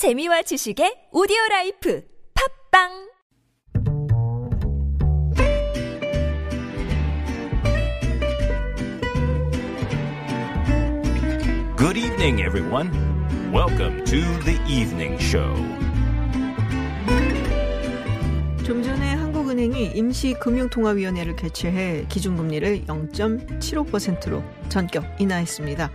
재미와 지식의 오디오 라이프 팝빵 Good evening, everyone. Welcome to the evening show. 좀 전에 한국은행이 임시금융통화위원회를 개최해 기준금리를 0.75%로 전격 인하했습니다.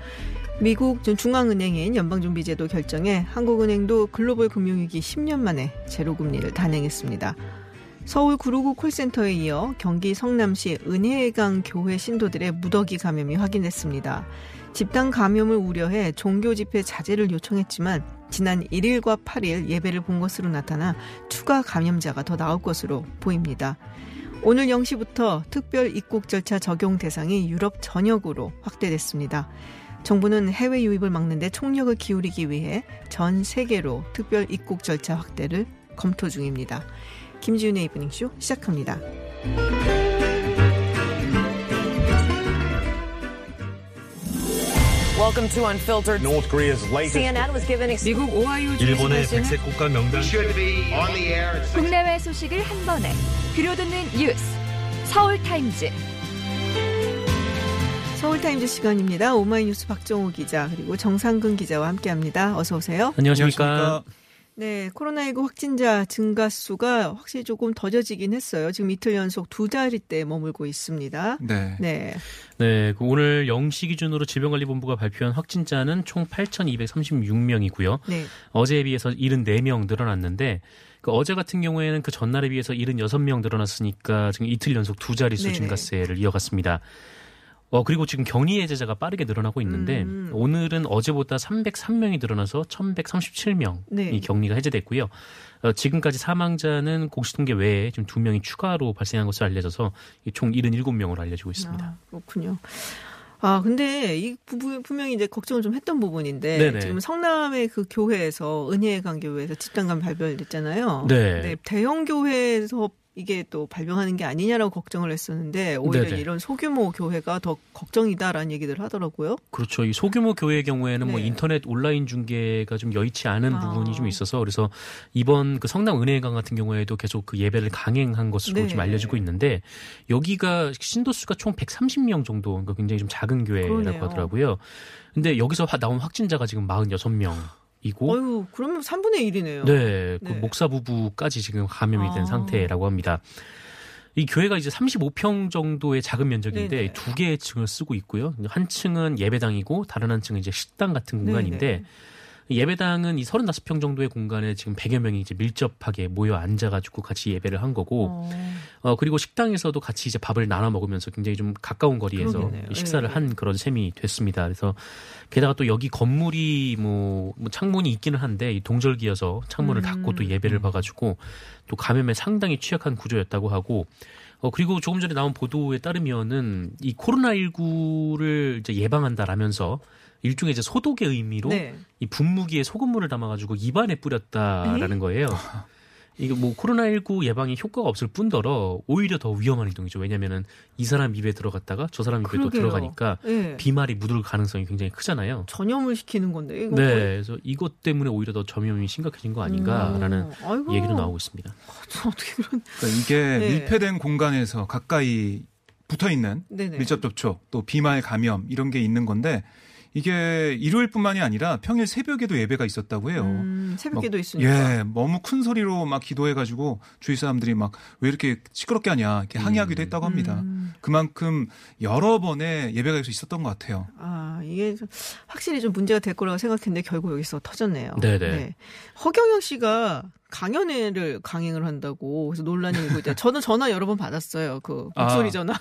미국 중앙은행인 연방준비제도 결정에 한국은행도 글로벌 금융위기 10년 만에 제로금리를 단행했습니다. 서울 구로구 콜센터에 이어 경기 성남시 은혜강 교회 신도들의 무더기 감염이 확인됐습니다. 집단 감염을 우려해 종교 집회 자제를 요청했지만 지난 1일과 8일 예배를 본 것으로 나타나 추가 감염자가 더 나올 것으로 보입니다. 오늘 0시부터 특별 입국 절차 적용 대상이 유럽 전역으로 확대됐습니다. 정부는 해외 유입을 막는 데 총력을 기울이기 위해 전 세계로 특별 입국 절차 확대를 검토 중입니다. 김지윤의 이브닝쇼 시작합니다. Welcome to Unfiltered. North Korea's latest CNN was given ex- 미국 오하이오 일본의 백색 국가 명단 should be on the air at six. 국내외 소식을 한 번에 들려듣는 뉴스 서울 타임즈 서울타임즈 시간입니다. 오마이뉴스 박정호 기자 그리고 정상근 기자와 함께합니다. 어서 오세요. 안녕하십니까. 네, 코로나19 확진자 증가 수가 확실히 조금 더뎌지긴 했어요. 지금 이틀 연속 두 자리대에 머물고 있습니다. 네. 네, 네, 그 오늘 0시 기준으로 질병관리본부가 발표한 확진자는 총 8,236명이고요. 네, 어제에 비해서 74명 늘어났는데 그 어제 같은 경우에는 그 전날에 비해서 76명 늘어났으니까 지금 이틀 연속 두 자릿수 네네. 증가세를 이어갔습니다. 어 그리고 지금 격리 해제자가 빠르게 늘어나고 있는데 음. 오늘은 어제보다 303명이 늘어나서 1,137명이 네. 격리가 해제됐고요. 어, 지금까지 사망자는 공시통계 외에 지금 두 명이 추가로 발생한 것으로 알려져서 이총 77명으로 알려지고 있습니다. 아, 그렇군요. 아, 근데 이 부- 분명히 이제 걱정을 좀 했던 부분인데 네네. 지금 성남의 그 교회에서 은혜의 강 교회에서 집단감 발별됐잖아요. 네. 대형 교회에서 이게 또 발병하는 게 아니냐라고 걱정을 했었는데 오히려 네네. 이런 소규모 교회가 더 걱정이다라는 얘기들 하더라고요. 그렇죠. 이 소규모 교회의 경우에는 뭐 네. 인터넷 온라인 중계가 좀 여의치 않은 아. 부분이 좀 있어서 그래서 이번 그 성남 은혜강 같은 경우에도 계속 그 예배를 강행한 것으로 네. 좀 알려지고 있는데 여기가 신도 수가 총 130명 정도 그러니까 굉장히 좀 작은 교회라고 그러네요. 하더라고요. 근데 여기서 화- 나온 확진자가 지금 46명 이고 어유, 그러면 3분의 1이네요. 네, 그 네. 목사 부부까지 지금 감염이 된 아. 상태라고 합니다. 이 교회가 이제 35평 정도의 작은 면적인데 네네. 두 개의 층을 쓰고 있고요. 한 층은 예배당이고 다른 한 층은 이제 식당 같은 공간인데 네네. 예배당은 이 35평 정도의 공간에 지금 100여 명이 이제 밀접하게 모여 앉아가지고 같이 예배를 한 거고, 어, 어, 그리고 식당에서도 같이 이제 밥을 나눠 먹으면서 굉장히 좀 가까운 거리에서 그러겠네요. 식사를 예. 한 그런 셈이 됐습니다. 그래서 게다가 또 여기 건물이 뭐, 뭐 창문이 있기는 한데 이 동절기여서 창문을 음. 닫고 또 예배를 봐가지고 또 감염에 상당히 취약한 구조였다고 하고 어, 그리고 조금 전에 나온 보도에 따르면은 이 코로나19를 이제 예방한다라면서 일종의 이제 소독의 의미로 네. 이 분무기에 소금물을 담아가지고 입안에 뿌렸다라는 거예요. 이게 뭐 코로나19 예방에 효과가 없을 뿐더러 오히려 더 위험한 행동이죠. 왜냐면은 이 사람 입에 들어갔다가 저 사람 입에 또 그러게요. 들어가니까 네. 비말이 묻을 가능성이 굉장히 크잖아요. 전염을 시키는 건데. 이거 네, 거의- 그래서 이것 때문에 오히려 더 전염이 심각해진 거 아닌가라는 음, 얘기도 나오고 있습니다. 어떻게 그런? 그러니까 이게 네. 밀폐된 공간에서 가까이 붙어 있는. 밀접 접촉, 또 비말 감염 이런 게 있는 건데 이게 일요일뿐만이 아니라 평일 새벽에도 예배가 있었다고 해요. 음, 새벽에도 막, 있으니까. 예, 너무 큰 소리로 막 기도해가지고 주위 사람들이 막 왜 이렇게 시끄럽게 하냐 이렇게 항의하기도 했다고 합니다. 음. 그만큼 여러 번의 예배가 있었던 것 같아요. 아, 이게 좀 확실히 좀 문제가 될 거라고 생각했는데 결국 여기서 터졌네요. 네네. 허경영 씨가 강연회를 강행을 한다고 그래서 논란이 일고 있다. 저는 전화 여러 번 받았어요. 그 목소리 아. 전화.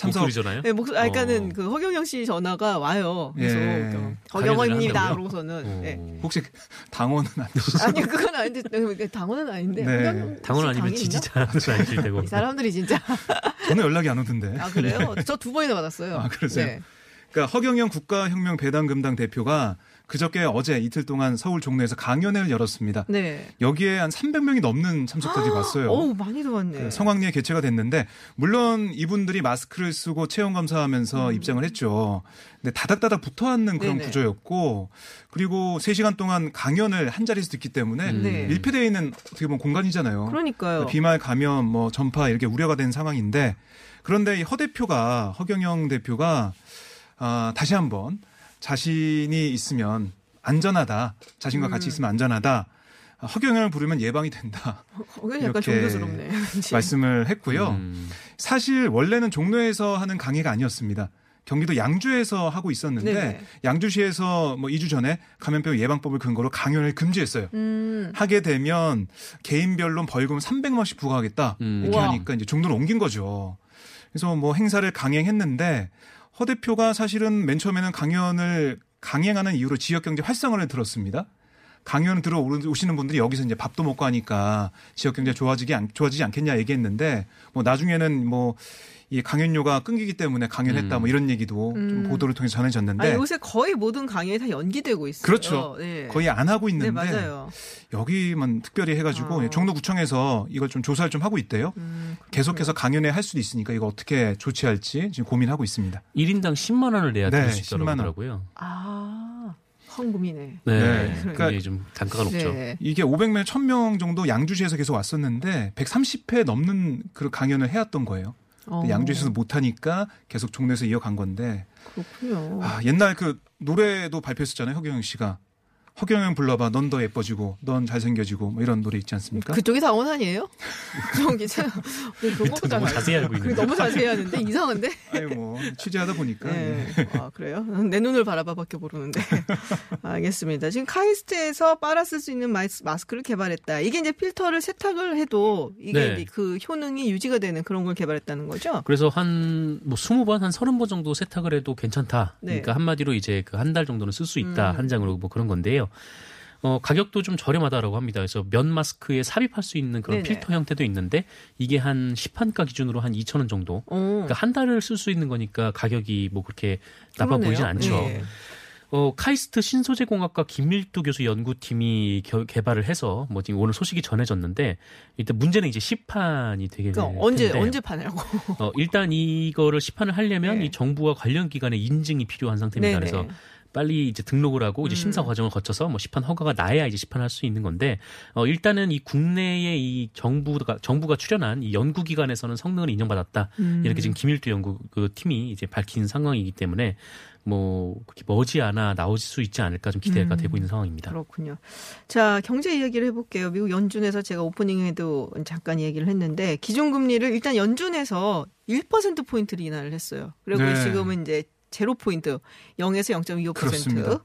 참석 목소리잖아요. 네, 목소리, 아, 그러니까는 어. 그 허경영 씨 전화가 와요. 그래서 예. 그 강연을 허경영입니다. 그러고서는. 어. 네. 혹시 당원은 안 되시죠? 아니, 그건 아닌데, 네, 당원은 아닌데. 네. 당원 씨 아니면? 지지자도 아니실 테고. 이 사람들이 진짜. 저는 연락이 안 오던데. 아, 그래요? 저 두 번이나 받았어요. 아, 그러세요? 네. 그러니까 허경영 국가혁명 배당금당 대표가 그저께 어제 이틀 동안 서울 종로에서 강연회를 열었습니다. 네. 여기에 한 300명이 넘는 참석자들이 왔어요. 어우, 많이 들어왔네. 그 성황리에 개최가 됐는데 물론 이분들이 마스크를 쓰고 체온 감사하면서 입장을 했죠. 근데 다닥다닥 붙어 앉는 그런 음. 네네. 구조였고 그리고 3시간 동안 강연을 한 자리에서 듣기 때문에 네. 밀폐되어 있는 어떻게 보면 공간이잖아요. 그러니까요. 비말 감염 뭐 전파 이렇게 우려가 된 상황인데 그런데 이허 대표가 허경영 대표가 아, 다시 한번 자신이 있으면 안전하다. 자신과 음. 같이 있으면 안전하다. 아, 허경영을 부르면 예방이 된다. 어, 약간 이렇게 종교스럽네. 말씀을 했고요. 음. 사실 원래는 종로에서 하는 강의가 아니었습니다. 경기도 양주에서 하고 있었는데 네네. 양주시에서 뭐 2주 전에 감염병 예방법을 근거로 강연을 금지했어요. 음. 하게 되면 개인별로 벌금 300만 원씩 부과하겠다 음. 이렇게 우와. 하니까 이제 종로로 옮긴 거죠. 그래서 뭐 행사를 강행했는데 허 대표가 사실은 맨 처음에는 강연을 강행하는 이유로 지역 경제 활성화를 들었습니다. 강연 들어 오시는 분들이 여기서 이제 밥도 먹고 하니까 지역 경제 좋아지기 않, 좋아지지 않겠냐 얘기했는데 뭐 나중에는 뭐 이 강연료가 끊기기 때문에 강연했다 음. 뭐 이런 얘기도 좀 음. 보도를 통해 서 전해졌는데 아, 요새 거의 모든 강의에 다 연기되고 있어요. 그렇죠. 네. 거의 안 하고 있는데 네, 맞아요. 여기만 특별히 해가지고 아. 종로구청에서 이걸 좀 조사를 좀 하고 있대요. 음, 계속해서 강연회 할 수도 있으니까 이거 어떻게 조치할지 지금 고민하고 있습니다. 1인당 10만 원을 내야 네, 들을 수 있다고 10만 원. 하더라고요. 아, 황금이네. 네. 네. 그러니까 좀 단가가 높죠. 네. 이게 500명, 1000명 정도 양주시에서 계속 왔었는데 130회 넘는 그 강연을 해왔던 거예요. 어, 양주시에서 못하니까 계속 종로에서 이어간 건데 그렇군요. 아, 옛날 그 노래도 발표했었잖아요. 허경영 씨가. 허경영 불러봐. 넌 더 예뻐지고, 넌 잘생겨지고, 뭐 이런 노래 있지 않습니까? 그쪽이 다원 아니에요? 저기 참 네, 그런 또 거보다 너무 자세히 알고 있는데. 너무 자세히 하는데 이상한데? 아니 뭐 취재하다 보니까 네. 예. 아, 그래요? 내 눈을 바라봐밖에 모르는데. 알겠습니다. 지금 카이스트에서 빨아 쓸 수 있는 마스, 마스크를 개발했다. 이게 이제 필터를 세탁을 해도 이게 네. 그 효능이 유지가 되는 그런 걸 개발했다는 거죠? 그래서 한 뭐 20번 한 30번 정도 세탁을 해도 괜찮다. 네. 그러니까 한마디로 이제 그 한 달 정도는 쓸 수 있다. 음. 한 장으로 뭐 그런 건데요. 어, 가격도 좀 저렴하다라고 합니다. 그래서 면 마스크에 삽입할 수 있는 그런 네네. 필터 형태도 있는데 이게 한 시판가 기준으로 한 2천 원 정도. 어. 그러니까 한 달을 쓸 수 있는 거니까 가격이 뭐 그렇게 나빠 그러네요. 보이진 않죠. 네. 어, 카이스트 신소재공학과 김밀두 교수 연구팀이 겨- 개발을 해서 뭐 지금 오늘 소식이 전해졌는데 일단 문제는 이제 시판이 되게 될 언제 텐데. 언제 파냐고. 어, 일단 이거를 시판을 하려면 네. 이 정부와 관련 기관의 인증이 필요한 상태입니다. 네네. 그래서 빨리 이제 등록을 하고 이제 음. 심사 과정을 거쳐서 뭐 시판 허가가 나야 이제 시판할 수 있는 건데 어 일단은 이 국내의 이 정부가 정부가 출연한 이 연구 기관에서는 성능을 인정받았다. 음. 이렇게 지금 김일두 연구 그 팀이 이제 밝힌 상황이기 때문에 뭐 그렇게 머지않아 나올 수 있지 않을까 좀 기대가 음. 되고 있는 상황입니다. 그렇군요. 자, 경제 이야기를 해볼게요. 미국 연준에서 제가 오프닝에도 잠깐 얘기를 했는데 기준금리를 일단 연준에서 1%포인트를 인하를 했어요. 그리고 네. 지금은 이제 제로 포인트 0에서 0.25%. 그렇습니다.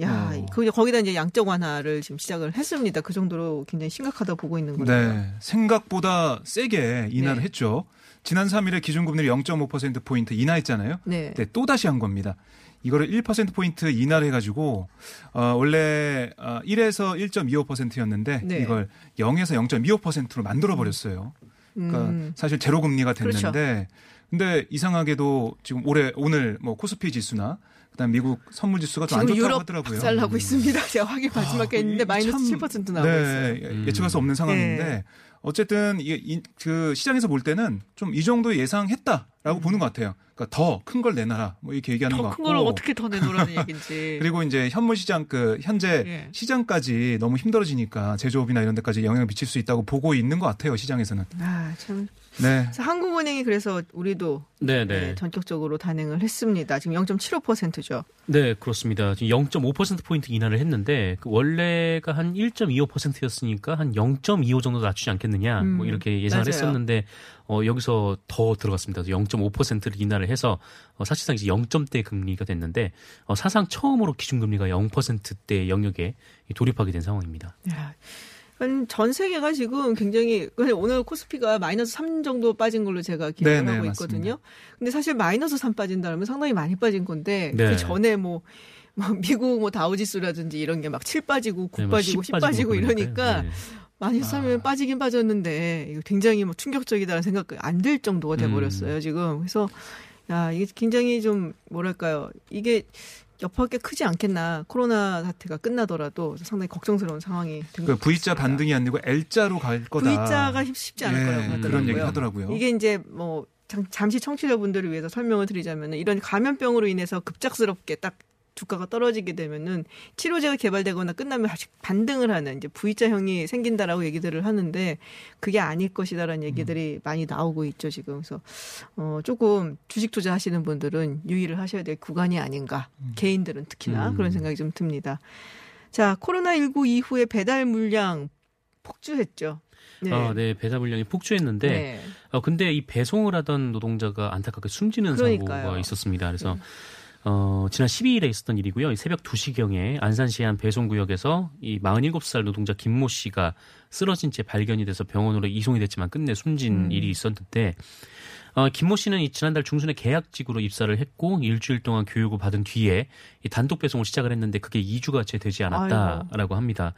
야, 어. 그 거기다 이제 양적 완화를 지금 시작을 했습니다. 그 정도로 굉장히 심각하다 보고 있는 거죠. 네. 생각보다 세게 인하를 네. 했죠. 지난 3일에 기준금리를 0.5%포인트 인하했잖아요. 네. 네, 또 다시 한 겁니다. 이거를 1%포인트 인하를 해가지고, 어, 원래, 어, 1에서 1.25%였는데, 네. 이걸 0에서 0.25%로 만들어 버렸어요. 그러니까 음. 사실 제로 금리가 됐는데, 그렇죠. 근데 이상하게도 지금 올해, 오늘 뭐 코스피 지수나, 그다음 미국 선물 지수가 좀 안 좋다고 유럽 하더라고요. 박살나고 있습니다. 제가 확인 마지막에 아, 했는데 이 마이너스 참- 7% 나오고 네, 있어요. 음. 예측할 수 없는 상황인데 네. 어쨌든 이게 이- 그 시장에서 볼 때는 좀 이 정도 예상했다라고 보는 것 같아요. 그러니까 더 큰 걸 내놔라 뭐 이렇게 얘기하는 것더 같고 큰걸 어떻게 더 내놓으라는 얘기인지. 그리고 이제 현물 시장 그 현재 예. 시장까지 너무 힘들어지니까 제조업이나 이런 데까지 영향을 미칠 수 있다고 보고 있는 것 같아요 시장에서는. 아, 참. 네. 그래서 한국은행이 그래서 우리도 네, 네, 네. 전격적으로 단행을 했습니다. 지금 0.75%죠. 네, 그렇습니다. 지금 0.5%포인트 인하를 했는데, 그 원래가 한 1.25%였으니까 한 0.25 정도 낮추지 않겠느냐, 음, 뭐 이렇게 예상을 맞아요. 했었는데, 어, 여기서 더 들어갔습니다. 0.5%를 인하를 해서, 어, 사실상 이제 0점대 금리가 됐는데, 어, 사상 처음으로 기준금리가 0%대 영역에 돌입하게 된 상황입니다. 야, 전 세계가 지금 굉장히 오늘 코스피가 마이너스 3 정도 빠진 걸로 제가 기억을 네, 네, 하고 맞습니다. 있거든요. 근데 사실 마이너스 3 빠진다면 상당히 많이 빠진 건데 네. 그 전에 뭐, 뭐 미국 뭐 다우지수라든지 이런 게 막 7 빠지고 9 네, 뭐 빠지고 10 10 빠지고. 이러니까 네. 마이너스 3이면 빠지긴 빠졌는데 이거 굉장히 뭐 충격적이다는 생각 안들 정도가 돼 음. 버렸어요, 지금. 그래서 야, 이게 굉장히 좀 뭐랄까요? 이게 여파가 꽤 크지 않겠나. 코로나 사태가 끝나더라도 상당히 걱정스러운 상황이 된그것 V자. 반등이 아니고 L자로 갈 거다. V자가 쉽지 않을 예, 거라고 하더라고요. 그런 얘기 하더라고요. 이게 이제 뭐 잠- 잠시 청취자분들을 위해서 설명을 드리자면 이런 감염병으로 인해서 급작스럽게 딱 주가가 떨어지게 되면은 치료제가 개발되거나 끝나면 다시 반등을 하는 이제 V자형이 생긴다라고 얘기들을 하는데 그게 아닐 것이다라는 얘기들이 많이 나오고 있죠 지금 그래서 어 조금 주식 투자하시는 분들은 유의를 하셔야 될 구간이 아닌가 개인들은 특히나 음. 그런 생각이 좀 듭니다. 자 코로나 19 이후에 배달 물량 폭주했죠. 네. 아, 네, 배달 물량이 폭주했는데 네. 어, 근데 이 배송을 하던 노동자가 안타깝게 숨지는 그러니까요. 네. 사고가 있었습니다. 그래서 어, 지난 12일에 있었던 일이고요. 이 새벽 2시경에 안산시 한 배송구역에서 이 47살 노동자 김모 씨가 쓰러진 채 발견이 돼서 병원으로 이송이 됐지만 끝내 숨진 음. 일이 있었는데 어, 김모 씨는 이 지난달 중순에 계약직으로 입사를 했고 일주일 동안 교육을 받은 뒤에 이 단독 배송을 시작을 했는데 그게 2주가 채 되지 않았다라고 합니다.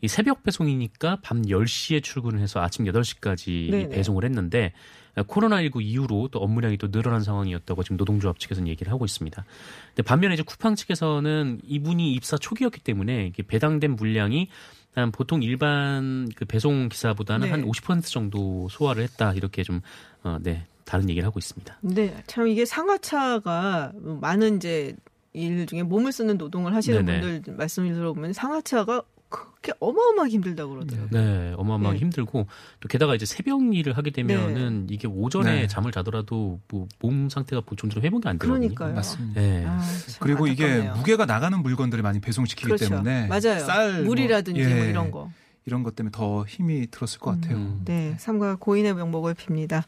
이 새벽 배송이니까 밤 10시에 출근을 해서 아침 8시까지 네네. 배송을 했는데 코로나19 이후로 또 업무량이 또 늘어난 상황이었다고 지금 노동조합 측에서는 얘기를 하고 있습니다. 근데 반면에 이제 쿠팡 측에서는 이분이 입사 초기였기 때문에 배당된 물량이 한 보통 일반 그 배송 기사보다는 네. 한50% 정도 소화를 했다 이렇게 좀 어, 네, 다른 얘기를 하고 있습니다. 네, 참 이게 상하차가 많은 이제 일 중에 몸을 쓰는 노동을 하시는 네네. 분들 말씀을 들어보면 상하차가 그렇게 어마어마하게 힘들다고 그러더라고요. 네, 어마어마하게 네. 힘들고 또 게다가 이제 새벽 일을 하게 되면은 이게 오전에 네. 잠을 자더라도 뭐 몸 상태가 좀처럼 회복이 안 되거든요. 그러니까요. 맞습니다. 네. 아, 참 그리고 이게 안타깝네요. 무게가 나가는 물건들을 많이 배송시키기 그렇죠. 때문에 맞아요. 쌀, 물이라든지 뭐, 뭐 예, 이런 거. 이런 것 때문에 더 힘이 들었을 것 같아요. 음. 네, 삼가 고인의 명복을 빕니다.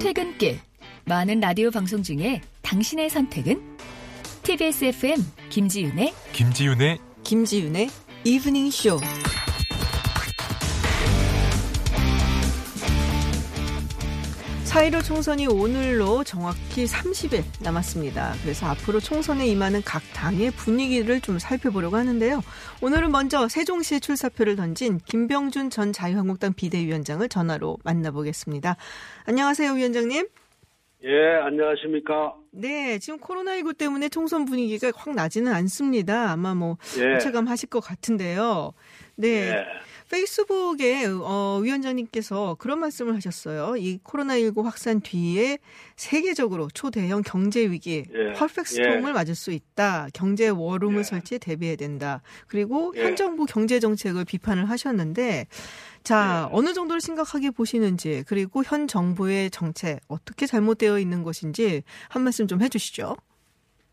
퇴근길 많은 라디오 방송 중에 당신의 선택은 TBS FM 김지윤의 김지윤의 김지윤의 이브닝 쇼. 4.15 총선이 오늘로 정확히 30일 남았습니다. 그래서 앞으로 총선에 임하는 각 당의 분위기를 좀 살펴보려고 하는데요. 오늘은 먼저 세종시에 출사표를 던진 김병준 전 자유한국당 비대위원장을 전화로 만나보겠습니다. 안녕하세요, 위원장님. 예, 안녕하십니까. 네, 지금 코로나19 때문에 총선 분위기가 확 나지는 않습니다. 아마 뭐 예. 체감 하실 것 같은데요. 네. 예. 페이스북에 어, 위원장님께서 그런 말씀을 하셨어요. 이 코로나19 확산 뒤에 세계적으로 초대형 경제 위기, 예. 퍼펙트 스톰을 예. 맞을 수 있다. 경제 워룸을 예. 설치해 대비해야 된다. 그리고 예. 현 정부 경제 정책을 비판을 하셨는데 자, 예. 어느 정도로 심각하게 보시는지 그리고 현 정부의 정책 어떻게 잘못되어 있는 것인지 한 말씀 좀 해 주시죠.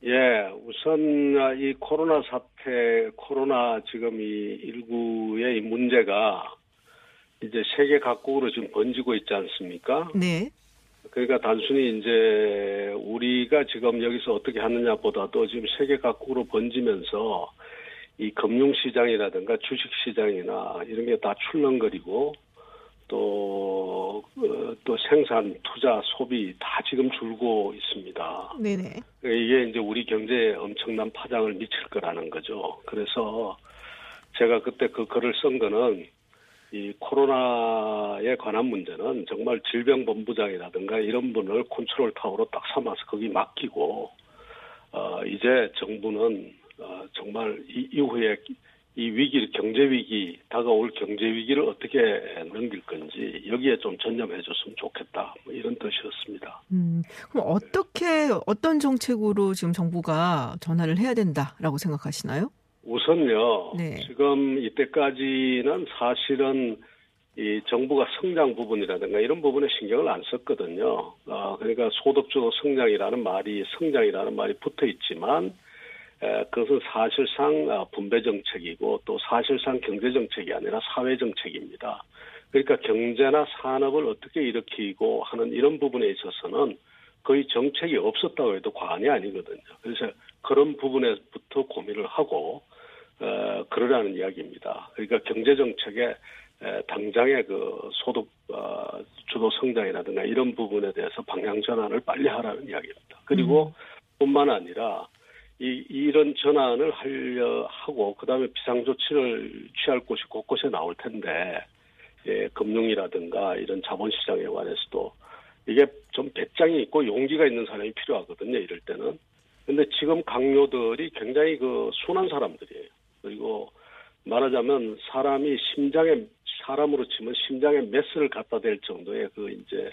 예, 우선 아, 이 코로나 사태, 코로나 지금 이 19의 이 문제가 이제 세계 각국으로 지금 번지고 있지 않습니까? 네. 그러니까 단순히 이제 우리가 지금 여기서 어떻게 하느냐보다도 지금 세계 각국으로 번지면서 이 금융시장이라든가 주식시장이나 이런 게 다 출렁거리고 또, 어, 또 생산, 투자, 소비 다 지금 줄고 있습니다. 네네. 이게 이제 우리 경제에 엄청난 파장을 미칠 거라는 거죠. 그래서 제가 그때 그 글을 쓴 거는 이 코로나에 관한 문제는 정말 질병본부장이라든가 이런 분을 컨트롤 타워로 딱 삼아서 거기 맡기고 어 이제 정부는 어 정말 이 이후에 이 위기 경제 위기 다가올 경제 위기를 어떻게 넘길 건지 여기에 좀 전념해 줬으면 좋겠다 뭐 이런 뜻이었습니다. 음, 그럼 어떻게 어떤 정책으로 지금 정부가 전화를 해야 된다라고 생각하시나요? 우선요, 네. 지금 이때까지는 사실은 이 정부가 성장 부분이라든가 이런 부분에 신경을 안 썼거든요. 아, 그러니까 소득주도 성장이라는 말이 성장이라는 말이 붙어 있지만 에, 그것은 사실상 아, 분배 정책이고 또 사실상 경제 정책이 아니라 사회 정책입니다. 그러니까 경제나 산업을 어떻게 일으키고 하는 이런 부분에 있어서는 거의 정책이 없었다고 해도 과언이 아니거든요. 그래서 그런 부분에부터 고민을 하고 어, 그러라는 이야기입니다. 그러니까 경제 정책에 에, 당장의 그 소득 어, 주도 성장이라든가 이런 부분에 대해서 방향 전환을 빨리 하라는 이야기입니다. 그리고 뿐만 아니라 이 이런 전환을 하려 하고 그다음에 비상 조치를 취할 곳이 곳곳에 나올 텐데 예, 금융이라든가 이런 자본시장에 관해서도 이게 좀 배짱이 있고 용기가 있는 사람이 필요하거든요. 이럴 때는. 근데 지금 강요들이 굉장히 그 순한 사람들이에요. 그리고 말하자면 사람이 심장에 사람으로 치면 심장에 메스를 갖다 댈 정도의 그 이제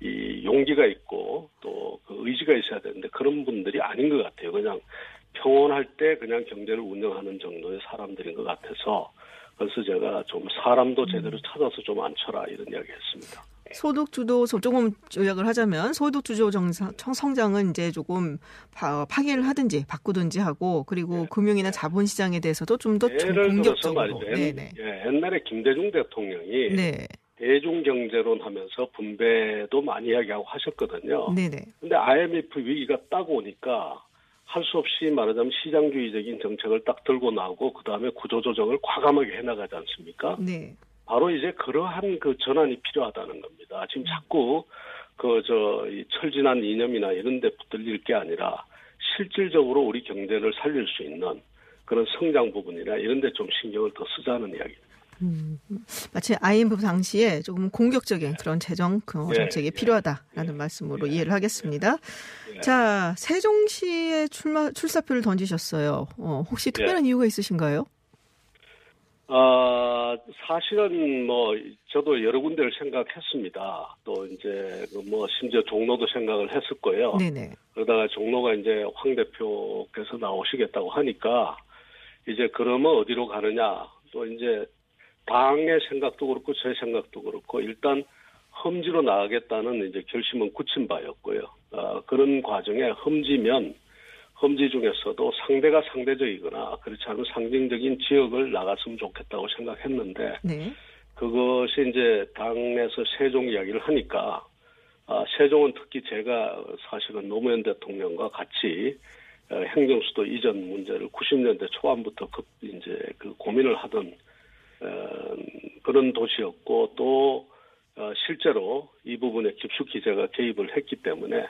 이 용기가 있고 또 그 의지가 있어야 되는데 그런 분들이 아닌 것 같아요. 그냥 평온할 때 그냥 경제를 운영하는 정도의 사람들인 것 같아서 그래서 제가 좀 사람도 제대로 찾아서 좀 앉혀라 이런 이야기 했습니다. 소득 주도 조금 요약을 하자면 소득 주도 정상 성장은 이제 조금 파, 파기를 하든지 바꾸든지 하고 그리고 네. 금융이나 자본 시장에 대해서도 좀더 예를 들어서 공격적으로 말이죠. 옛- 예, 옛날에 김대중 대통령이 네 대중 경제론 하면서 분배도 많이 이야기하고 하셨거든요. 네네 근데 IMF 위기가 딱 오니까 할 수 없이 말하자면 시장주의적인 정책을 딱 들고 나오고 그 다음에 구조조정을 과감하게 해나가지 않습니까? 네 바로 이제 그러한 그 전환이 필요하다는 겁니다. 지금 자꾸 그 저 철진한 이념이나 이런 데 붙들릴 게 아니라 실질적으로 우리 경제를 살릴 수 있는 그런 성장 부분이나 이런 데 좀 신경을 더 쓰자는 이야기입니다. 마치 IMF 당시에 조금 공격적인 그런 재정 그 예, 정책이 예, 필요하다라는 말씀으로 이해를 하겠습니다. 예. 자 세종시에 출마 출사표를 던지셨어요. 어, 혹시 예. 특별한 이유가 있으신가요? 아, 사실은 뭐, 저도 여러 군데를 생각했습니다. 또 이제, 그뭐, 심지어 종로도 생각을 했었고요. 네네 그러다가 종로가 이제 황 대표께서 나오시겠다고 하니까, 이제 그러면 어디로 가느냐. 또 이제, 당의 생각도 그렇고, 제 생각도 그렇고, 일단, 험지로 나가겠다는 이제 결심은 굳힌 바였고요. 아, 그런 과정에 험지면, 험지 중에서도 상대가 상대적이거나 그렇지 않으면 상징적인 지역을 나갔으면 좋겠다고 생각했는데 네 그것이 이제 당에서 세종 이야기를 하니까 아, 세종은 특히 제가 사실은 노무현 대통령과 같이 어, 행정수도 이전 문제를 90년대 초반부터 급 이제 그 고민을 하던 어, 그런 도시였고 또 어, 실제로 이 부분에 깊숙이 제가 개입을 했기 때문에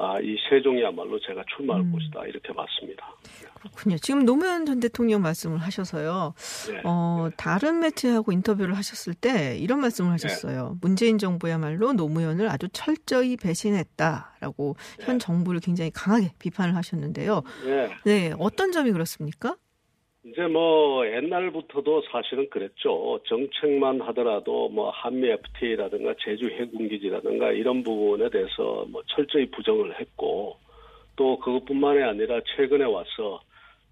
아, 이 세종이야말로 제가 출마할 음. 곳이다 이렇게 봤습니다. 그렇군요. 지금 노무현 전 대통령 말씀을 하셔서요. 네. 어, 다른 매체하고 인터뷰를 하셨을 때 이런 말씀을 하셨어요. 문재인 정부야말로 노무현을 아주 철저히 배신했다라고 네. 현 정부를 굉장히 강하게 비판을 하셨는데요. 네. 네, 어떤 점이 그렇습니까? 이제 뭐 옛날부터도 사실은 그랬죠. 정책만 하더라도 뭐 한미 FTA라든가 제주 해군기지라든가 이런 부분에 대해서 뭐 철저히 부정을 했고 또 그것뿐만이 아니라 최근에 와서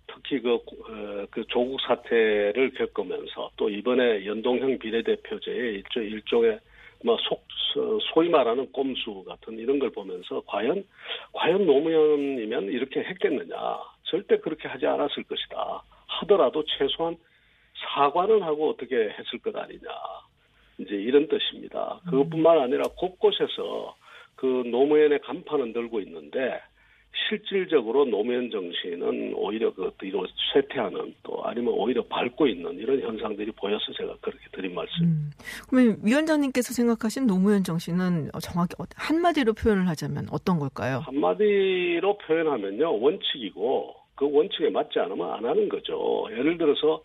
특히 그, 어, 그 조국 사태를 겪으면서 또 이번에 연동형 비례대표제의 일종, 일종의 뭐 속, 소- 소위 말하는 꼼수 같은 이런 걸 보면서 과연, 과연 노무현이면 이렇게 했겠느냐. 절대 그렇게 하지 않았을 것이다. 하더라도 최소한 사과는 하고 어떻게 했을 것 아니냐. 이제 이런 뜻입니다. 그것뿐만 아니라 곳곳에서 그 노무현의 간판은 들고 있는데 실질적으로 노무현 정신은 오히려 그 뒤로 쇠퇴하는 또 아니면 오히려 밟고 있는 이런 현상들이 보여서 제가 그렇게 드린 말씀. 음. 그러면 위원장님께서 생각하신 노무현 정신은 정확히 어- 한마디로 표현을 하자면 어떤 걸까요? 한마디로 표현하면요 원칙이고 그 원칙에 맞지 않으면 안 하는 거죠. 예를 들어서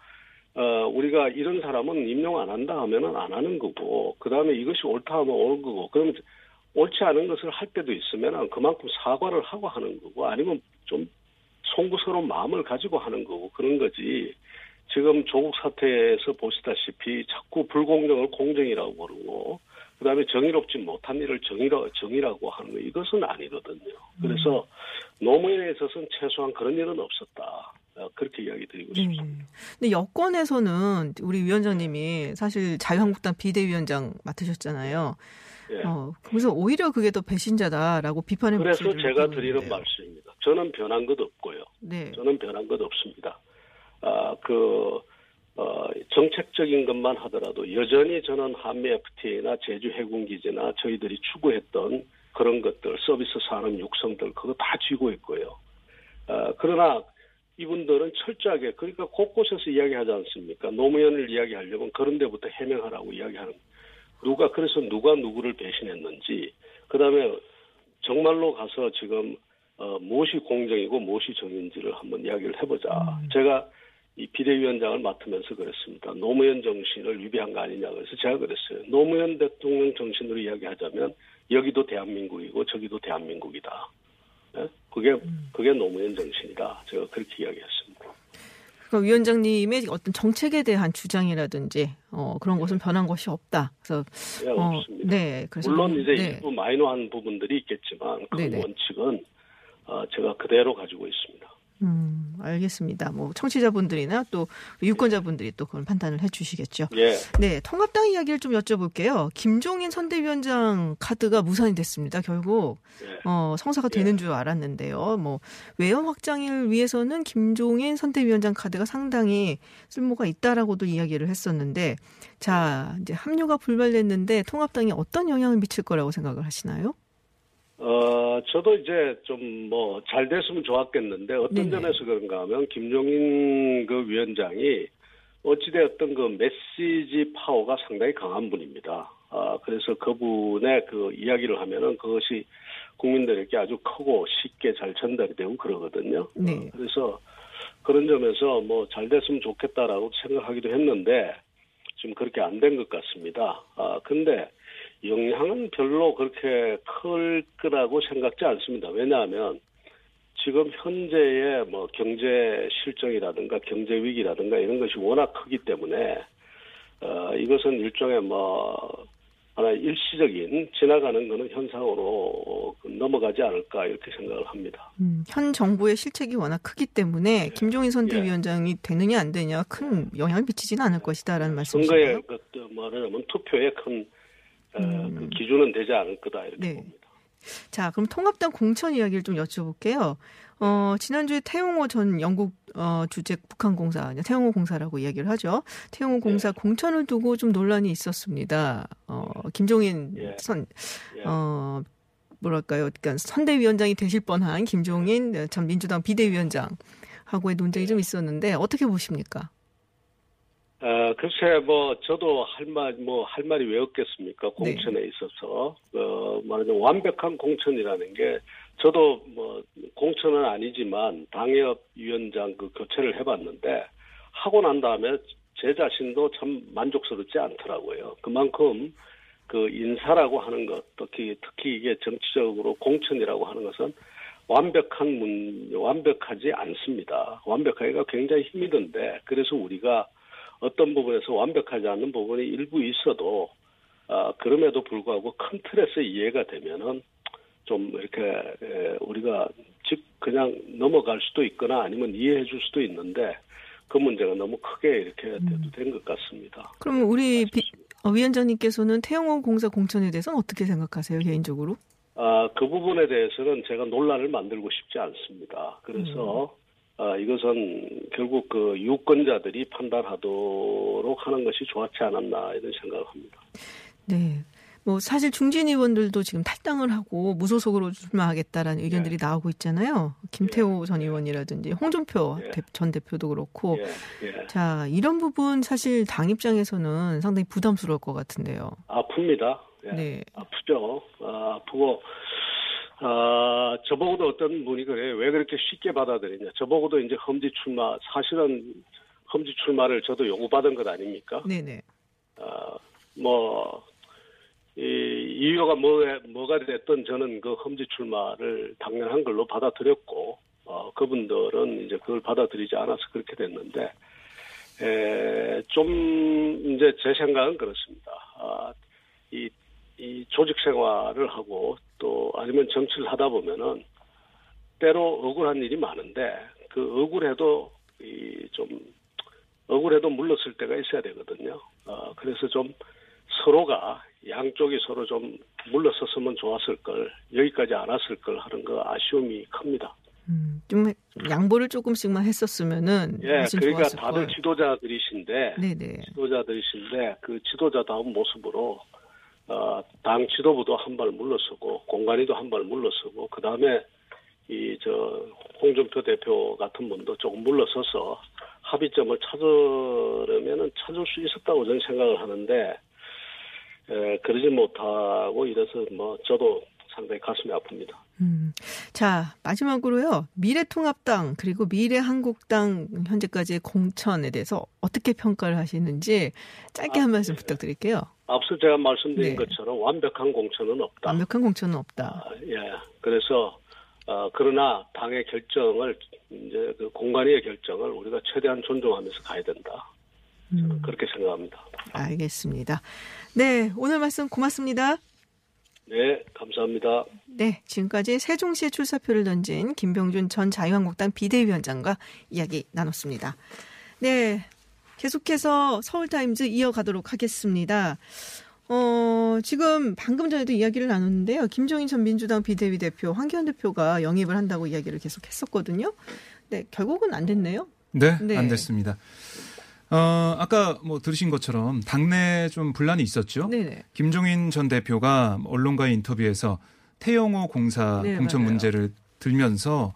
어, 우리가 이런 사람은 임용 안 한다 하면은 안 하는 거고 그 다음에 이것이 옳다 하면 옳은 거고 그러면 옳지 않은 것을 할 때도 있으면 그만큼 사과를 하고 하는 거고 아니면 좀 송구스러운 마음을 가지고 하는 거고 그런 거지. 지금 조국 사태에서 보시다시피 자꾸 불공정을 공정이라고 그러고 그다음에 정의롭지 못한 일을 정의라, 정의라고 하는 거 이것은 아니거든요. 그래서 노무현에 있어서는 최소한 그런 일은 없었다. 어, 그렇게 이야기 드리고 네. 싶습니다. 근데 여권에서는 우리 위원장님이 사실 자유한국당 비대위원장 맡으셨잖아요. 예. 어, 그래서 오히려 그게 더 배신자다라고 비판의 그래서 목소리를 제가 드리는. 말씀입니다. 저는 변한 것 없고요. 네. 저는 변한 것 없습니다. 아, 그, 어, 정책적인 것만 하더라도 여전히 저는 한미 FTA나 제주 해군기지나 저희들이 추구했던 그런 것들, 서비스 산업 육성들, 그거 다 쥐고 있고요. 아, 그러나 이분들은 철저하게, 그러니까 곳곳에서 이야기하지 않습니까? 노무현을 이야기하려면 그런 데부터 해명하라고 이야기하는. 누가, 그래서 누가 누구를 배신했는지, 그 다음에 정말로 가서 지금 어, 무엇이 공정이고 무엇이 정인지를 한번 이야기를 해보자. 제가 이 비대위원장을 맡으면서 그랬습니다. 노무현 정신을 위배한 거 아니냐 그래서 제가 그랬어요. 노무현 대통령 정신으로 이야기하자면 여기도 대한민국이고 저기도 대한민국이다. 예? 그게 그게 노무현 정신이다. 제가 그렇게 이야기했습니다. 그러니까 위원장님의 어떤 정책에 대한 주장이라든지 어, 그런 것은 변한 것이 없다. 그래서 예, 어, 없습니다. 네, 그래서 물론 좀- 이제 네. 일부 마이너한 부분들이 있겠지만 그 네네. 원칙은 어, 제가 그대로 가지고 있습니다. 음, 알겠습니다. 뭐 청취자분들이나 또 유권자분들이 또 그걸 판단을 해주시겠죠. 예. 네, 통합당 이야기를 좀 여쭤볼게요. 김종인 선대위원장 카드가 무산이 됐습니다. 결국 예. 어, 성사가 되는 줄 알았는데요. 뭐 외연 확장을 위해서는 김종인 선대위원장 카드가 상당히 쓸모가 있다라고도 이야기를 했었는데, 자 이제 합류가 불발됐는데 통합당이 어떤 영향을 미칠 거라고 생각을 하시나요? 어, 저도 이제 좀 뭐 잘 됐으면 좋았겠는데 어떤 네네. 점에서 그런가 하면 김종인 그 위원장이 어찌되었던 그 메시지 파워가 상당히 강한 분입니다. 아, 그래서 그분의 그 이야기를 하면은 그것이 국민들에게 아주 크고 쉽게 잘 전달이 되고 그러거든요. 네. 어, 그래서 그런 점에서 뭐 잘 됐으면 좋겠다라고 생각하기도 했는데 지금 그렇게 안 된 것 같습니다. 아, 근데 영향은 별로 그렇게 클 거라고 생각지 않습니다. 왜냐하면 지금 현재의 뭐 경제 실정이라든가 경제 위기라든가 이런 것이 워낙 크기 때문에 어, 이것은 일종의 뭐 하나 일시적인 지나가는 거는 현상으로 넘어가지 않을까 이렇게 생각을 합니다. 음, 현 정부의 실책이 워낙 크기 때문에 김종인 예. 선대위원장이 되느냐 안 되냐 큰 영향을 미치지는 않을 것이다라는 선거에 말씀이신가요? 그 말하자면 투표에 큰 어, 음. 그 기준은 되지 않을 거다 이렇게 네. 봅니다. 자, 그럼 통합당 공천 이야기를 좀 여쭤볼게요. 어, 지난주에 태용호 전 영국 어, 주재 북한 공사, 태용호 공사라고 이야기를 하죠. 태용호 공사 공천을 두고 좀 논란이 있었습니다. 어, 김종인 예. 선, 예. 어, 뭐랄까요. 그러니까 선대위원장이 되실 뻔한 김종인 전 민주당 비대위원장하고의 논쟁이 좀 있었는데 어떻게 보십니까? 어, 글쎄, 뭐, 저도 할 말, 뭐, 할 말이 왜 없겠습니까? 네. 공천에 있어서. 어, 말하자면 완벽한 공천이라는 게, 저도 뭐, 공천은 아니지만, 당협위원장 그 교체를 해봤는데, 하고 난 다음에 제 자신도 참 만족스럽지 않더라고요. 그만큼, 그 인사라고 하는 것, 특히, 특히 이게 정치적으로 공천이라고 하는 것은 완벽한 문, 완벽하지 않습니다. 완벽하기가 굉장히 힘이 든데, 그래서 우리가 어떤 부분에서 완벽하지 않는 부분이 일부 있어도 아, 그럼에도 불구하고 큰 틀에서 이해가 되면은 좀 이렇게 에, 우리가 즉 그냥 넘어갈 수도 있거나 아니면 이해해 줄 수도 있는데 그 문제가 너무 크게 이렇게 돼도 된것 같습니다. 그럼 우리 비, 어, 위원장님께서는 태용호 공사 공천에 대해서는 어떻게 생각하세요, 개인적으로? 아, 그 부분에 대해서는 제가 논란을 만들고 싶지 않습니다. 그래서 아, 이것은 결국 그 유권자들이 판단하도록 하는 것이 좋았지 않았나 이런 생각을 합니다. 네. 뭐 사실 중진 의원들도 지금 탈당을 하고 무소속으로 출마하겠다라는 의견들이 나오고 있잖아요. 김태호 전 의원이라든지 홍준표 예. 대- 전 대표도 그렇고. 예, 예. 자, 이런 부분 사실 당 입장에서는 상당히 부담스러울 것 같은데요. 아픕니다. 예. 네. 아프죠. 아, 아프고, 아, 저보고도 어떤 분이 그래요. 왜 그렇게 쉽게 받아들이냐. 저보고도 이제 험지 출마, 사실은 험지 출마를 저도 요구받은 것 아닙니까? 네네. 아, 뭐, 이, 이유가 뭐, 뭐가 됐든 저는 그 험지 출마를 당연한 걸로 받아들였고, 어, 그분들은 이제 그걸 받아들이지 않아서 그렇게 됐는데, 에, 좀, 이제 제 생각은 그렇습니다. 아, 이, 이 조직 생활을 하고 또 아니면 정치를 하다 보면은 때로 억울한 일이 많은데 그 억울해도 이 좀 억울해도 물러설 때가 있어야 되거든요. 어, 그래서 좀 서로가 양쪽이 서로 좀 물러섰으면 좋았을 걸 여기까지 안 왔을 걸 하는 거 아쉬움이 큽니다. 음, 좀 양보를 조금씩만 했었으면은 예, 그러니까 다들 걸. 지도자들이신데 네네. 지도자들이신데 그 지도자다운 모습으로 어, 당 지도부도 한 발 물러서고 공관위도 한 발 물러서고 그 다음에 이 저 홍준표 대표 같은 분도 조금 물러서서 합의점을 찾으려면은 찾을 수 있었다고 저는 생각을 하는데 에, 그러지 못하고 이래서 뭐 저도 상당히 가슴이 아픕니다. 음. 자, 마지막으로요. 미래통합당 그리고 미래한국당 현재까지의 공천에 대해서 어떻게 평가를 하시는지 짧게 한 말씀 부탁드릴게요. 앞서 제가 말씀드린 네. 것처럼 완벽한 공천은 없다. 완벽한 공천은 없다. 아, 예. 그래서 어, 그러나 당의 결정을 이제 그 공간의 결정을 우리가 최대한 존중하면서 가야 된다. 저는 음, 그렇게 생각합니다. 알겠습니다. 네, 오늘 말씀 고맙습니다. 네, 감사합니다. 네, 지금까지 세종시에 출사표를 던진 김병준 전 자유한국당 비대위원장과 이야기 나눴습니다. 네, 계속해서 서울타임즈 이어가도록 하겠습니다. 어, 지금 방금 전에도 이야기를 나눴는데요. 김종인 전 민주당 비대위 대표, 황교안 대표가 영입을 한다고 이야기를 계속 했었거든요. 네, 결국은 안 됐네요. 네, 네. 안 됐습니다. 어, 아까 뭐 들으신 것처럼 당내 좀 분란이 있었죠. 네네. 김종인 전 대표가 언론과의 인터뷰에서 태영호 공사 네, 공천 맞아요. 문제를 들면서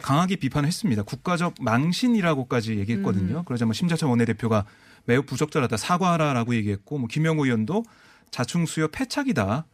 강하게 비판했습니다. 국가적 망신이라고까지 얘기했거든요. 음. 그러자 뭐 심자철 원내대표가 매우 부적절하다 사과하라라고 얘기했고 뭐 김영우 의원도 자충수요 패착이다.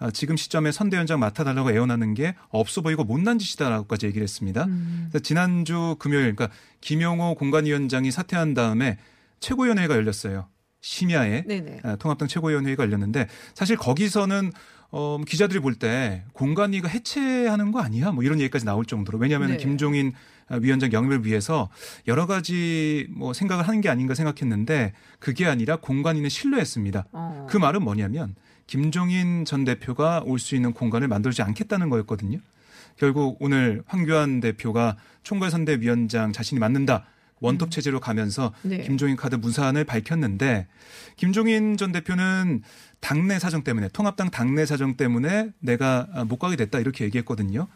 아, 지금 시점에 선대위원장 맡아달라고 애원하는 게 없어 보이고 못난 짓이다라고까지 얘기를 했습니다. 음. 지난주 금요일, 그러니까 김용호 공관위원장이 사퇴한 다음에 최고위원회가 열렸어요. 심야에 네네. 아, 통합당 최고위원회가 열렸는데 사실 거기서는 어, 기자들이 볼 때 공관위가 해체하는 거 아니야? 뭐 이런 얘기까지 나올 정도로 왜냐하면 네. 김종인 아, 위원장 영입을 위해서 여러 가지 뭐 생각을 하는 게 아닌가 생각했는데 그게 아니라 공관위는 신뢰했습니다. 어. 그 말은 뭐냐면 김종인 전 대표가 올 수 있는 공간을 만들지 않겠다는 거였거든요. 결국 오늘 황교안 대표가 총괄선대위원장 자신이 맡는다. 원톱 체제로 가면서 네. 김종인 카드 무산을 밝혔는데 김종인 전 대표는 당내 사정 때문에 통합당 당내 사정 때문에 내가 아, 못 가게 됐다 이렇게 얘기했거든요.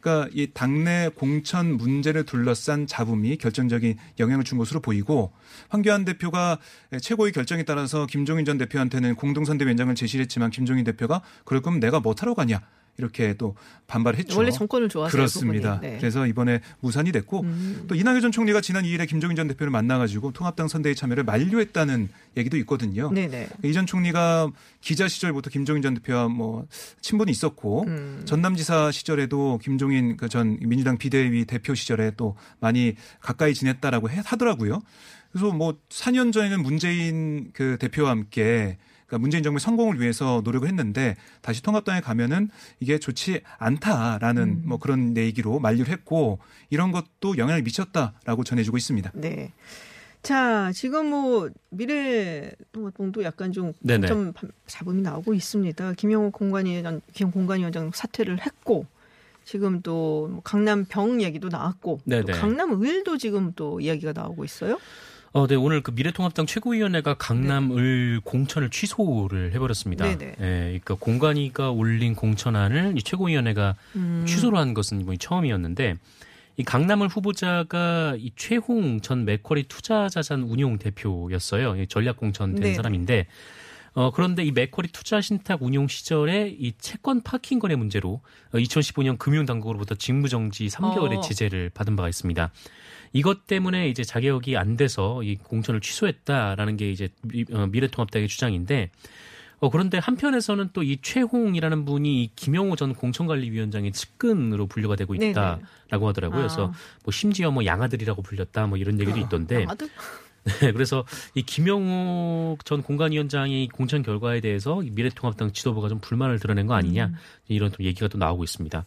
그러니까 이 당내 공천 문제를 둘러싼 잡음이 결정적인 영향을 준 것으로 보이고 황교안 대표가 최고의 결정에 따라서 김종인 전 대표한테는 공동선대위원장을 제시했지만 김종인 대표가 그럴 거면 내가 못하러 가냐 이렇게 또 반발했죠. 원래 정권을 좋아하세요. 그렇습니다. 네. 그래서 이번에 무산이 됐고 음. 또 이낙연 전 총리가 지난 2일에 김종인 전 대표를 만나가지고 통합당 선대위 참여를 만료했다는 얘기도 있거든요. 네네. 이전 총리가 기자 시절부터 김종인 전 대표와 뭐 친분이 있었고 음. 전남지사 시절에도 김종인 그 전 민주당 비대위 대표 시절에 또 많이 가까이 지냈다라고 해- 하더라고요. 그래서 뭐 4년 전에는 문재인 그 대표와 함께 그러니까 문재인 정부의 성공을 위해서 노력을 했는데 다시 통합당에 가면은 이게 좋지 않다라는 음. 뭐 그런 얘기로 만류를 했고 이런 것도 영향을 미쳤다라고 전해주고 있습니다. 네. 자, 지금 뭐 미래통합당도 약간 좀 네네. 좀 잡음이 나오고 있습니다. 김영호 공관위원 김 공관위원장 사퇴를 했고 지금 또뭐 강남 병 얘기도 나왔고 또 네네. 강남 을도 지금 또 이야기가 나오고 있어요. 어, 네, 오늘 그 미래통합당 최고위원회가 강남을 공천을 취소를 해버렸습니다. 네 네. 예, 그러니까 공관위가 올린 공천안을 이 최고위원회가 음. 취소를 한 것은 이번이 처음이었는데 이 강남을 후보자가 이 최홍 전 맥쿼리 투자자산 운용 대표였어요. 이 전략 공천된 네네. 사람인데 어, 그런데 이 맥쿼리 투자 신탁 운용 시절에 이 채권 파킹 거래 문제로 어, 2015년 금융당국으로부터 직무정지 3개월의 어. 제재를 받은 바가 있습니다. 이것 때문에 이제 자격이 안 돼서 이 공천을 취소했다라는 게 이제 미- 어, 미래통합당의 주장인데 어, 그런데 한편에서는 또 이 최홍이라는 분이 이 김영호 전 공천관리위원장의 측근으로 분류가 되고. 있다라고 하더라고요. 그래서 아. 뭐 심지어 뭐 양아들이라고 불렸다 뭐 이런 얘기도 있던데 아들 네, 그래서 이 김영호 전 공관위원장이 공천 결과에 대해서 이 미래통합당 지도부가 좀 불만을 드러낸 거 아니냐 음. 이런 또 얘기가 또 나오고 있습니다.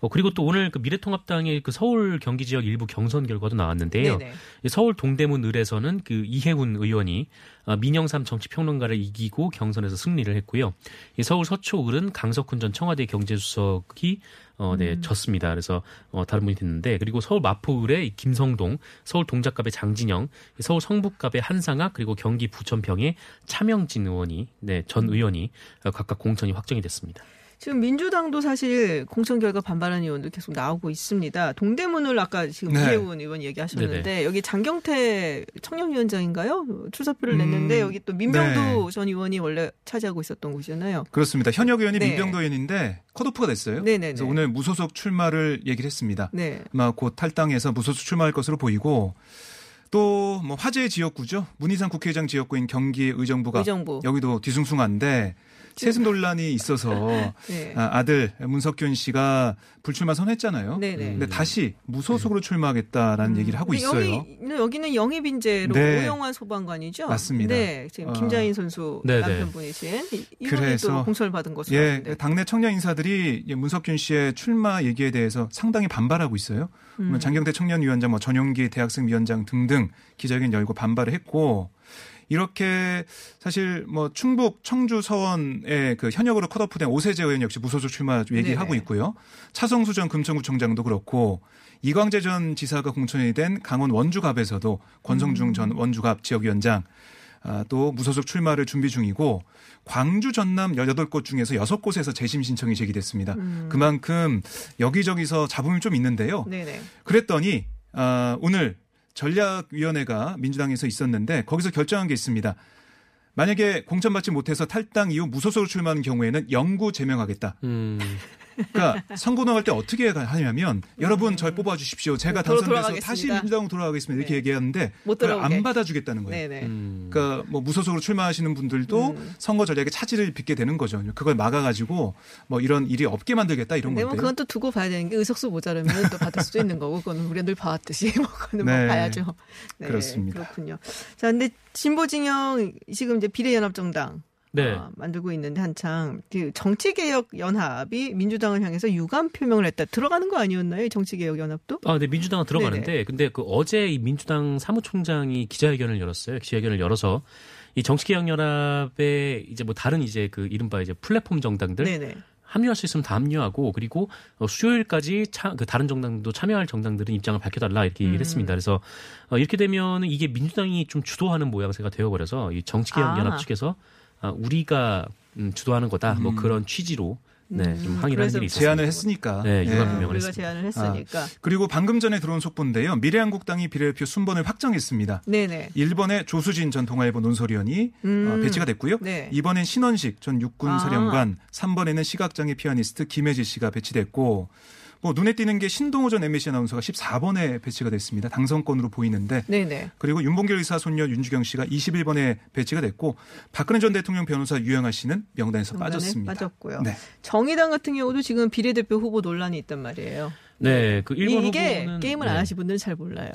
어, 그리고 또 오늘 그 미래통합당의 그 서울 경기 지역 일부 경선 결과도 나왔는데요. 네네. 이 서울 동대문 을에서는 그 이해훈 의원이 어, 민영삼 정치평론가를 이기고 경선에서 승리를 했고요. 이 서울 서초 을은 강석훈 전 청와대 경제수석이 어, 네, 음. 졌습니다. 그래서 어, 다른 분이 됐는데 그리고 서울 마포을의 이 김성동, 서울 동작갑의 장진영, 이 서울 성북갑의 한상학 그리고 경기 부천평의 차명진 의원이 네, 전 음. 의원이 어, 각각 공천이 확정이 됐습니다. 지금 민주당도 사실 공천 결과 반발하는 의원들 계속 나오고 있습니다. 동대문을 아까 지금 네. 이혜원 의원 얘기하셨는데 여기 장경태 청년위원장인가요? 출사표를 음, 냈는데 여기 또 민병도 네. 전 의원이 원래 차지하고 있었던 곳이잖아요. 그렇습니다. 현역 의원이 네. 민병도 의원인데 컷오프가 됐어요. 네네네. 그래서 오늘 무소속 출마를 얘기를 했습니다. 네. 아마 곧 탈당해서 무소속 출마할 것으로 보이고 또 뭐 화제의 지역구죠. 문희상 국회의장 지역구인 경기 의정부가 의정부. 여기도 뒤숭숭한데 세습 논란이 있어서 네. 아, 아들 문석균 씨가 불출마 선했잖아요. 네네. 근데 다시 무소속으로 출마하겠다라는 얘기를 하고 있어요. 여기, 여기 는 영입 인재로 네. 오영환 소방관이죠. 맞습니다. 네, 지금 어. 김자인 선수 네네. 남편분이신 이- 이분이 공천을 받은 것으로 예. 당내 청년 인사들이 이 문석균 씨의 출마 얘기에 대해서 상당히 반발하고 있어요. 음. 뭐 장경태 청년위원장, 뭐 전용기 대학생 위원장 등등 기자회견 열고 반발을 했고 이렇게 사실 뭐 충북 청주 서원의 그 현역으로 컷오프된 오세재 의원 역시 무소속 출마 얘기하고. 있고요. 차성수 전 금천구청장도 그렇고 이광재 전 지사가 공천이 된 강원 원주갑에서도 권성중 음. 전 원주갑 지역위원장 아, 또 무소속 출마를 준비 중이고 광주 전남 18곳 중에서 6곳에서 재심 신청이 제기됐습니다. 그만큼 여기저기서 잡음이 좀 있는데요. 네네. 그랬더니 아, 오늘 전략위원회가 민주당에서 있었는데 거기서 결정한 게 있습니다. 만약에 공천받지 못해서 탈당 이후 무소속으로 출마하는 경우에는 영구 제명하겠다. 음. 그러니까 선거 나갈 때 어떻게 하냐면 여러분 절 뽑아 주십시오. 제가 도로- 당선돼서. 다시 민주당 돌아가겠습니다. 이렇게 네. 얘기하는데 못 그걸. 안 받아주겠다는 거예요. 네네. 음. 그러니까 뭐 무소속으로 출마하시는 분들도 음. 선거 전략에 차질을 빚게 되는 거죠. 그걸 막아가지고 뭐 이런 일이 없게 만들겠다 이런 근데 뭐 건데. 그건 또 두고 봐야 되는 게 의석수 모자르면 또 받을 수도 있는 거고 그거는 우리가 늘 봐왔듯이 뭐 그거는 네. 뭐 봐야죠. 네, 그렇습니다. 그렇군요. 자, 근데 진보 진영 지금 이제 비례연합정당 네. 어, 만들고 있는데 한창 그 정치개혁 연합이 민주당을 향해서 유감 표명을 했다. 들어가는 거 아니었나요? 이 정치개혁 연합도? 아, 네, 민주당은 들어가는데, 근데 그 어제 이 민주당 사무총장이 기자회견을 열었어요. 기자회견을 열어서 이 정치개혁 연합에 이제 뭐 다른 이제 그 이른바 이제 플랫폼 정당들 네네. 합류할 수 있으면 다 합류하고 그리고 어, 수요일까지 차, 그 다른 정당도 참여할 정당들은 입장을 밝혀달라 이렇게 얘기를 음. 했습니다. 그래서 어, 이렇게 되면 이게 민주당이 좀 주도하는 모양새가 되어버려서 이 정치개혁 연합 아. 측에서 아, 우리가 음, 주도하는 거다 뭐 음. 그런 취지로 네, 음, 좀 항의를 그래서 일이 있었습니다. 제안을 했으니까. 네, 예. 유감 아, 우리가 했습니다. 제안을 했으니까. 그리고 방금 전에 들어온 속보인데요. 미래한국당이 비례대표 순번을 확정했습니다. 네네. 1번에 조수진 전 동아일보 논설위원이 음. 어, 배치가 됐고요. 네. 2번엔 신원식 전 육군 아. 사령관, 3번에는 시각장애 피아니스트 김예지 씨가 배치됐고 뭐 눈에 띄는 게 신동호 전 MBC 아나운서가 14번에 배치가 됐습니다. 당선권으로 보이는데 네네. 그리고 윤봉길 의사 손녀 윤주경 씨가 21번에 배치가 됐고 박근혜 전 대통령 변호사 유영하 씨는 명단에서 명단에 빠졌습니다. 빠졌고요. 네. 정의당 같은 경우도 지금 비례대표 후보 논란이 있단 말이에요. 네, 그 1번 이게 후보는 게임을 네. 안 하신 분들은 잘 몰라요.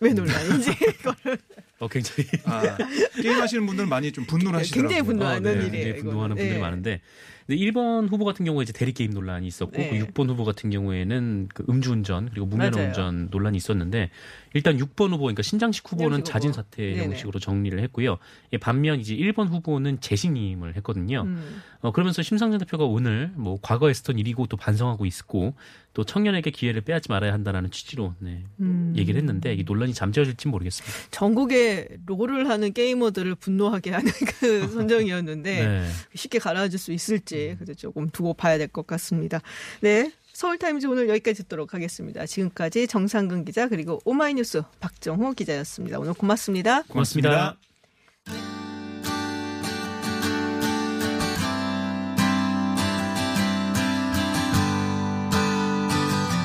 왜 논란인지 이거를 어, 굉장히 아, 게임 하시는 분들은 많이 좀 분노를 하시더라고요. 굉장히 분노하는 어, 네, 일이에요. 굉장히 분노하는. 분들이 네. 많은데 근데 1번 후보 같은 경우에 이제 대리 게임 논란이 있었고 네. 그 6번 후보 같은 경우에는 그 음주운전 그리고 무면허. 운전 논란이 있었는데 일단 6번 후보 그러니까 신장식 후보는 후보. 자진 사퇴. 형식으로 정리를 했고요. 예, 반면 이제 1번 후보는 재신임을 했거든요. 음. 어, 그러면서 심상정 대표가 오늘 뭐 과거에 있었던 일이고 또 반성하고 있고 또 청년에게 기회를 빼앗지 말아야 한다라는 취지로 네, 음. 얘기를 했는데 이 논란이 잠재워질지 모르겠습니다. 전국에 롤을 하는 게이머들을 분노하게 하는 그 선정이었는데 네. 쉽게 가라앉을 수 있을지 그래서 조금 두고 봐야 될 것 같습니다. 네. 서울타임즈 오늘 여기까지 듣도록 하겠습니다. 지금까지 정상근 기자 그리고 오마이뉴스 박정호 기자였습니다. 오늘 고맙습니다. 고맙습니다.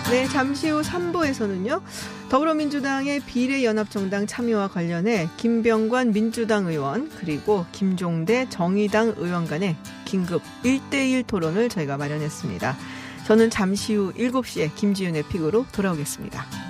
네, 잠시 후 3부에서는요. 더불어민주당의 비례연합정당 참여와 관련해 김병관 민주당 의원 그리고 김종대 정의당 의원 간의 긴급 1대1 토론을 저희가 마련했습니다. 저는 잠시 후 7시에 김지윤의 픽으로 돌아오겠습니다.